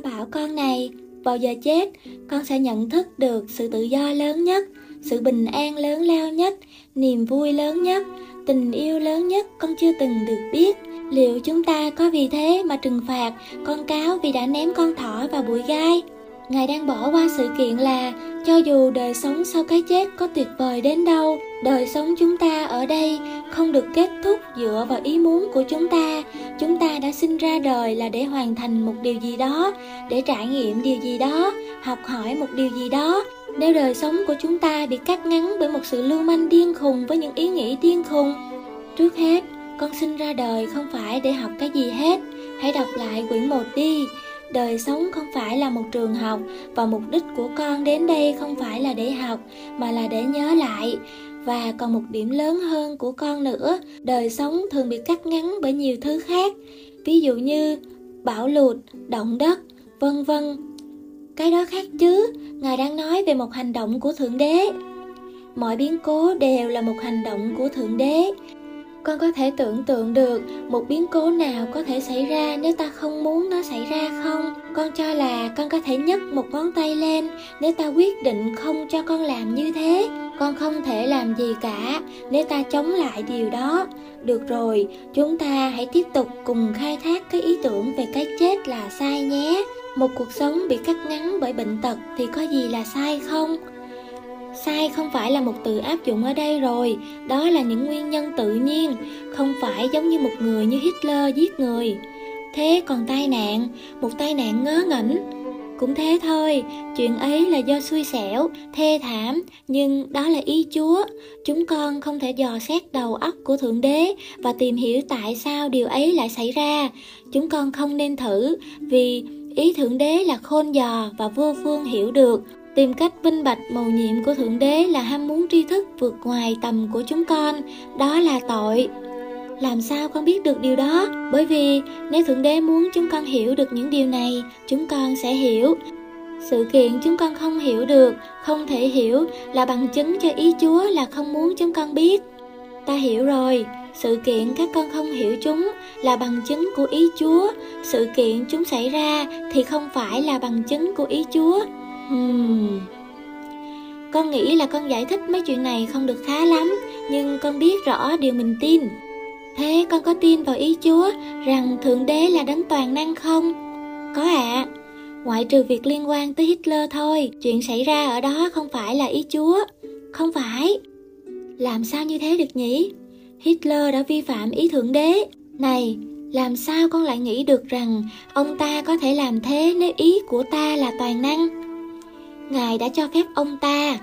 ta bảo con này vào giờ chết, con sẽ nhận thức được sự tự do lớn nhất, sự bình an lớn lao nhất, niềm vui lớn nhất, tình yêu lớn nhất con chưa từng được biết. Liệu chúng ta có vì thế mà trừng phạt con cáo vì đã ném con thỏ vào bụi gai? Ngài đang bỏ qua sự kiện là, cho dù đời sống sau cái chết có tuyệt vời đến đâu, đời sống chúng ta ở đây không được kết thúc dựa vào ý muốn của chúng ta. Chúng ta đã sinh ra đời là để hoàn thành một điều gì đó, để trải nghiệm điều gì đó, học hỏi một điều gì đó. Nếu đời sống của chúng ta bị cắt ngắn bởi một sự lưu manh điên khùng với những ý nghĩ điên khùng, trước hết, con sinh ra đời không phải để học cái gì hết. Hãy đọc lại quyển một đi đời sống không phải là một trường học và mục đích của con đến đây không phải là để học, mà là để nhớ lại. Và còn một điểm lớn hơn của con nữa, đời sống thường bị cắt ngắn bởi nhiều thứ khác. Ví dụ như bão lụt, động đất, vân vân. Cái đó khác chứ, ngài đang nói về một hành động của thượng đế. Mọi biến cố đều là một hành động của thượng đế con có thể tưởng tượng được một biến cố nào có thể xảy ra nếu ta không muốn nó xảy ra không? Con cho là con có thể nhấc một ngón tay lên nếu ta quyết định không cho con làm như thế. Con không thể làm gì cả nếu ta chống lại điều đó. Được rồi, chúng ta hãy tiếp tục cùng khai thác cái ý tưởng về cái chết là sai nhé. Một cuộc sống bị cắt ngắn bởi bệnh tật thì có gì là sai không? Sai không phải là một từ áp dụng ở đây rồi. Đó là những nguyên nhân tự nhiên, không phải giống như một người như hitler giết người. Thế còn tai nạn, một tai nạn ngớ ngẩn. Cũng thế thôi, chuyện ấy là do xui xẻo, thê thảm, nhưng đó là ý chúa. Chúng con không thể dò xét đầu óc của thượng đế và tìm hiểu tại sao điều ấy lại xảy ra. Chúng con không nên thử, vì ý thượng đế là khôn dò và vô phương hiểu được tìm cách vinh bạch mầu nhiệm của thượng đế là ham muốn tri thức vượt ngoài tầm của chúng con, đó là tội. Làm sao con biết được điều đó? Bởi vì nếu thượng đế muốn chúng con hiểu được những điều này, chúng con sẽ hiểu. Sự kiện chúng con không hiểu được, không thể hiểu, là bằng chứng cho ý chúa là không muốn chúng con biết. Ta hiểu rồi, sự kiện các con không hiểu chúng là bằng chứng của ý chúa. Sự kiện chúng xảy ra thì không phải là bằng chứng của ý chúa. Hmm. Con nghĩ là con giải thích mấy chuyện này không được khá lắm, nhưng con biết rõ điều mình tin. Thế con có tin vào ý Chúa rằng Thượng Đế là đấng toàn năng không? Có ạ. À. Ngoại trừ việc liên quan tới Hitler thôi, chuyện xảy ra ở đó không phải là ý Chúa. Không phải. Làm sao như thế được nhỉ? Hitler đã vi phạm ý Thượng Đế. Này, làm sao con lại nghĩ được rằng ông ta có thể làm thế nếu ý của ta là toàn năng? Ngài đã cho phép ông ta.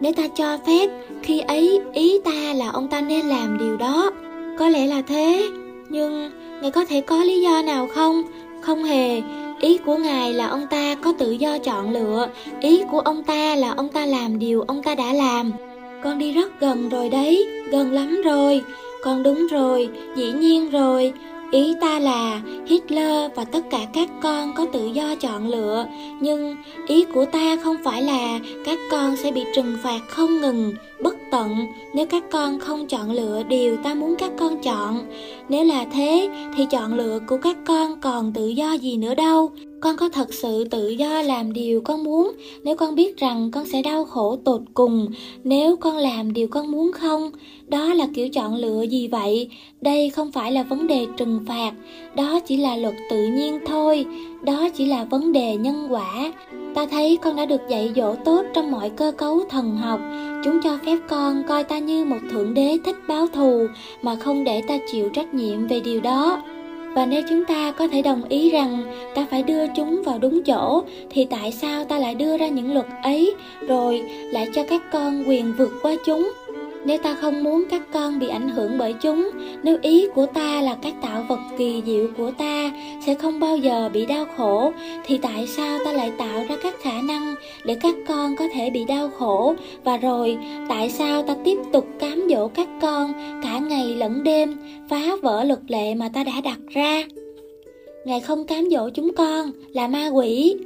Nếu ta cho phép, Khi ấy ý ta là ông ta nên làm điều đó. Có lẽ là thế, Nhưng Ngài có thể có lý do nào không? Không hề. Ý của Ngài là ông ta có tự do chọn lựa. Ý của ông ta là ông ta làm điều ông ta đã làm. Con đi rất gần rồi đấy. Gần lắm rồi. Con đúng rồi. Dĩ nhiên rồi. Ý ta là Hitler và tất cả các con có tự do chọn lựa, nhưng ý của ta không phải là các con sẽ bị trừng phạt không ngừng, bất tận nếu các con không chọn lựa điều ta muốn các con chọn. Nếu là thế thì chọn lựa của các con còn tự do gì nữa đâu. Con có thật sự tự do làm điều con muốn nếu con biết rằng con sẽ đau khổ tột cùng nếu con làm điều con muốn không? Đó là kiểu chọn lựa gì vậy? Đây không phải là vấn đề trừng phạt, đó chỉ là luật tự nhiên thôi, đó chỉ là vấn đề nhân quả. Ta thấy con đã được dạy dỗ tốt trong mọi cơ cấu thần học, chúng cho phép con coi ta như một thượng đế thích báo thù mà không để ta chịu trách nhiệm về điều đó. Và nếu chúng ta có thể đồng ý rằng ta phải đưa chúng vào đúng chỗ thì tại sao ta lại đưa ra những luật ấy rồi lại cho các con quyền vượt qua chúng? Nếu ta không muốn các con bị ảnh hưởng bởi chúng, nếu ý của ta là các tạo vật kỳ diệu của ta sẽ không bao giờ bị đau khổ, thì tại sao ta lại tạo ra các khả năng để các con có thể bị đau khổ? Và rồi, tại sao ta tiếp tục cám dỗ các con cả ngày lẫn đêm, phá vỡ luật lệ mà ta đã đặt ra? Ngài không cám dỗ chúng con là ma quỷ.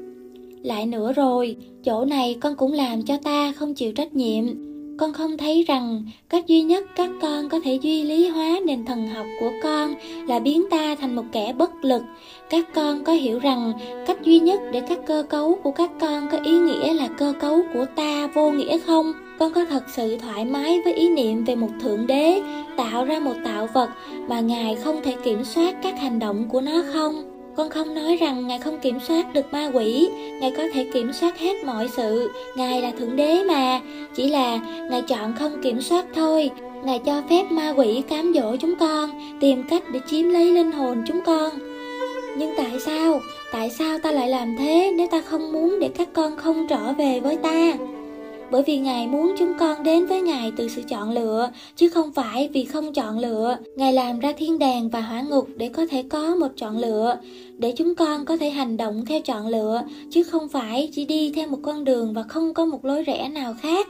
Lại nữa rồi, chỗ này con cũng làm cho ta không chịu trách nhiệm con không thấy rằng cách duy nhất các con có thể duy lý hóa nền thần học của con là biến ta thành một kẻ bất lực. Các con có hiểu rằng cách duy nhất để các cơ cấu của các con có ý nghĩa là cơ cấu của ta vô nghĩa không? Con có thật sự thoải mái với ý niệm về một thượng đế, tạo ra một tạo vật mà ngài không thể kiểm soát các hành động của nó không? Con không nói rằng Ngài không kiểm soát được ma quỷ, Ngài có thể kiểm soát hết mọi sự, Ngài là Thượng Đế mà, chỉ là Ngài chọn không kiểm soát thôi. Ngài cho phép ma quỷ cám dỗ chúng con, tìm cách để chiếm lấy linh hồn chúng con. Nhưng tại sao? Tại sao ta lại làm thế nếu ta không muốn để các con không trở về với ta? Bởi vì Ngài muốn chúng con đến với Ngài từ sự chọn lựa, chứ không phải vì không chọn lựa. Ngài làm ra thiên đàng và hỏa ngục để có thể có một chọn lựa, để chúng con có thể hành động theo chọn lựa, chứ không phải chỉ đi theo một con đường và không có một lối rẽ nào khác.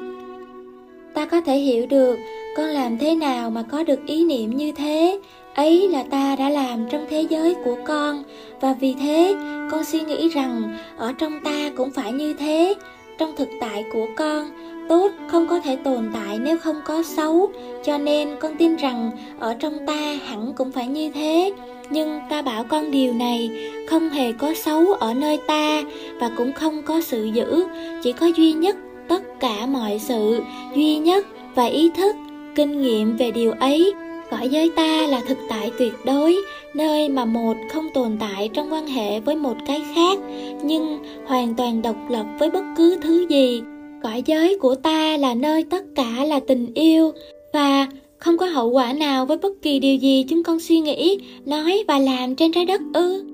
Ta có thể hiểu được con làm thế nào mà có được ý niệm như thế, ấy là ta đã làm trong thế giới của con và vì thế con suy nghĩ rằng ở trong ta cũng phải như thế trong thực tại của con. Tốt không có thể tồn tại nếu không có xấu, cho nên con tin rằng ở trong ta hẳn cũng phải như thế. Nhưng ta bảo con điều này không hề có xấu ở nơi ta và cũng không có sự dữ, chỉ có duy nhất tất cả mọi sự, duy nhất và ý thức, kinh nghiệm về điều ấy cõi giới ta là thực tại tuyệt đối, nơi mà một không tồn tại trong quan hệ với một cái khác, nhưng hoàn toàn độc lập với bất cứ thứ gì. Cõi giới của ta là nơi tất cả là tình yêu, và không có hậu quả nào với bất kỳ điều gì chúng con suy nghĩ, nói và làm trên trái đất ư.